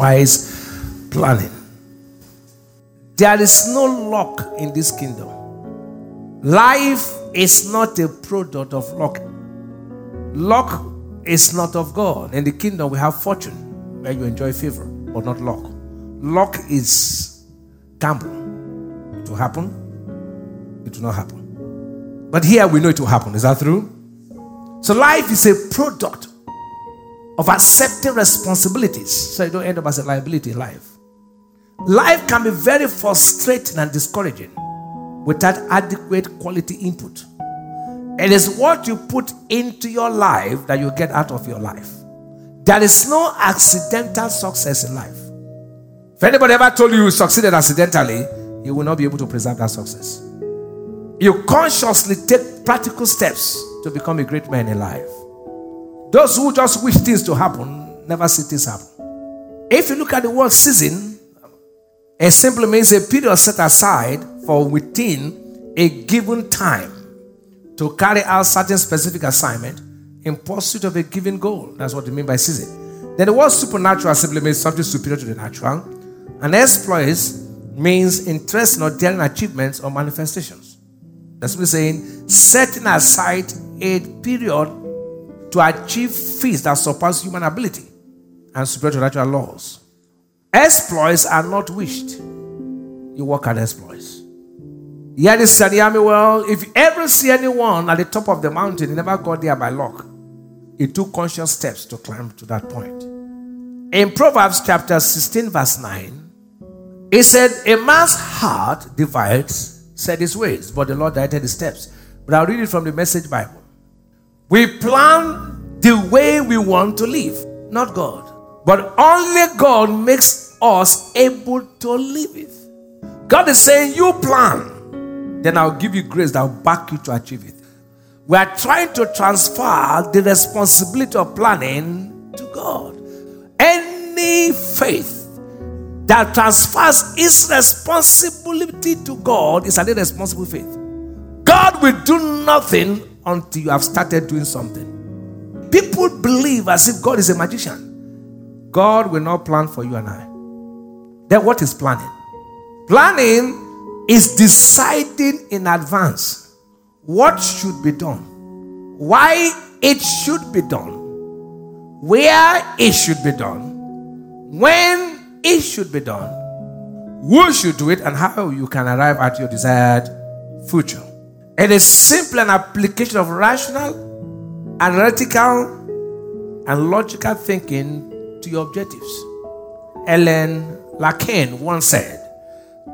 Wise planning. There is no luck in this kingdom. Life is not a product of luck. Luck is not of God. In the kingdom, we have fortune where you enjoy favor, but not luck. Luck is gamble. It will happen, it will not happen. But here we know it will happen. Is that true? So life is a product of accepting responsibilities so you don't end up as a liability in life. Life can be very frustrating and discouraging without adequate quality input. It is what you put into your life that you get out of your life. There is no accidental success in life. If anybody ever told you you succeeded accidentally, you will not be able to preserve that success. You consciously take practical steps to become a great man in life. Those who just wish things to happen never see things happen. If you look at the word season, it simply means a period set aside for within a given time to carry out certain specific assignment in pursuit of a given goal. That's what they mean by season. Then the word supernatural simply means something superior to the natural. And exploits means interest in or daring achievements or manifestations. That's what saying setting aside a period to achieve feats that surpass human ability and superior to natural laws. Exploits are not wished. You work at exploits. This and hear well. If you ever see anyone at the top of the mountain, he never got there by luck. He took conscious steps to climb to that point. In Proverbs chapter 16, verse 9, it said, A man's heart divides, said his ways, but the Lord directed his steps. But I'll read it from the Message Bible. We plan the way we want to live, not God. But only God makes us able to live it. God is saying, You plan, then I'll give you grace that will back you to achieve it. We are trying to transfer the responsibility of planning to God. Any faith that transfers its responsibility to God is an irresponsible faith. God will do nothing until you have started doing something. People believe as if God is a magician. God will not plan for you and I. Then what is planning? Planning is deciding in advance what should be done, why it should be done, where it should be done, when it should be done, who should do it, and how you can arrive at your desired future. It is simply an application of rational, analytical, and logical thinking to your objectives. Alan Lakein once said,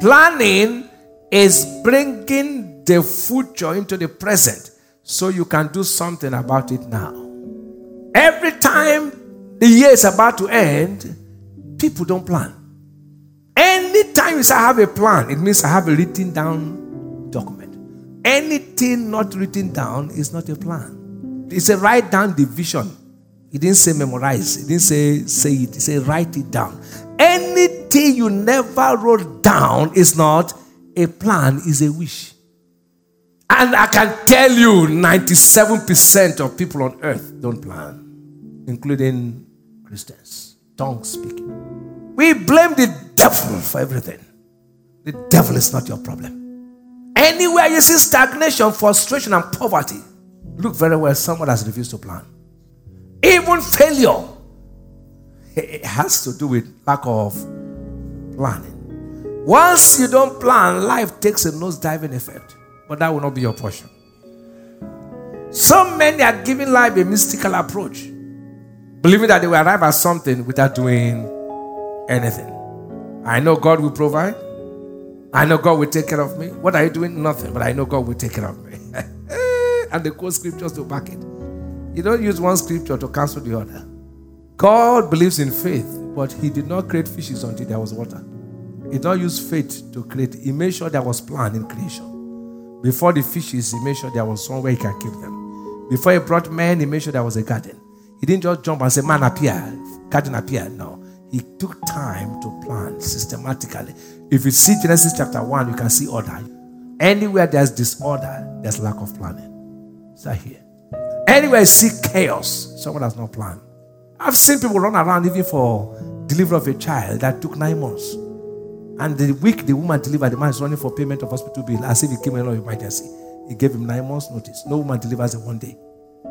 Planning is bringing the future into the present so you can do something about it now. Every time the year is about to end, people don't plan. Anytime you say I have a plan, it means I have a written down. Anything not written down is not a plan. It's a write down the vision. He didn't say memorize. He didn't say say it. He said write it down. Anything you never wrote down is not a plan, is a wish. And I can tell you 97% of people on earth don't plan, including Christians, tongue speaking. We blame the devil for everything. The devil is not your problem. Anywhere you see stagnation, frustration, and poverty, look very well, someone has refused to plan. Even failure, it has to do with lack of planning. Once you don't plan, life takes a nosediving effect, but that will not be your portion. So many are giving life a mystical approach, believing that they will arrive at something without doing anything. I know God will provide. I know God will take care of me. What are you doing? Nothing, but I know God will take care of me. and they quote scriptures to back it. You don't use one scripture to cancel the other. God believes in faith But he did not create fishes until there was water. He did not use faith to create. He made sure there was plan in creation. Before the fishes, he made sure there was somewhere he can keep them. Before he brought man, he made sure there was a garden. He didn't just jump and say, Man appear, garden appear. No. He took time to plan systematically. If you see Genesis chapter 1, you can see order. Anywhere there's disorder, there's lack of planning. That here? Anywhere you see chaos, someone has no plan. I've seen people run around even for delivery of a child that took nine months. And the week the woman delivered, the man is running for payment of hospital bill as if he came in of emergency. He gave him nine months notice. No woman delivers in one day.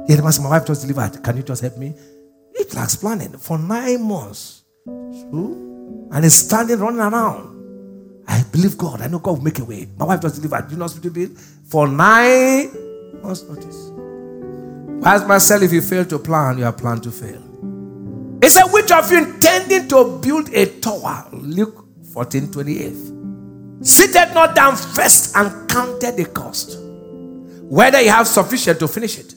Yeah, the man said, My wife just delivered. Can you just help me? It lacks planning for nine months. So, and he's standing running around. I believe God. I know God will make a way. My wife just delivered. Do you know bill? For nine months notice. Ask myself if you fail to plan, you are planned to fail. He said, Which of you intending to build a tower? Luke 14 28. Seated not down first and counted the cost. Whether you have sufficient to finish it.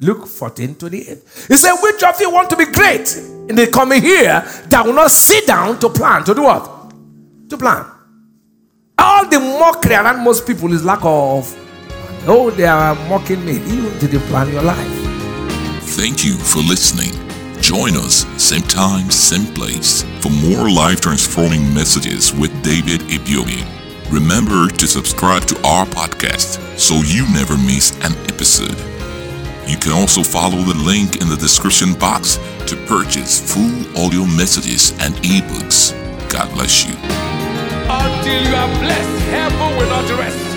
Luke 14 28. He said, Which of you want to be great in the coming year that will not sit down to plan? To do what? To plan. All the mockery around most people is lack of Oh, they are mocking me. You didn't plan your life. Thank you for listening. Join us, same time, same place, for more life transforming messages with David Ibiyeomie. Remember to subscribe to our podcast so you never miss an episode. You can also follow the link in the description box to purchase full audio messages and ebooks. God bless you. Until you are blessed, heaven will not rest.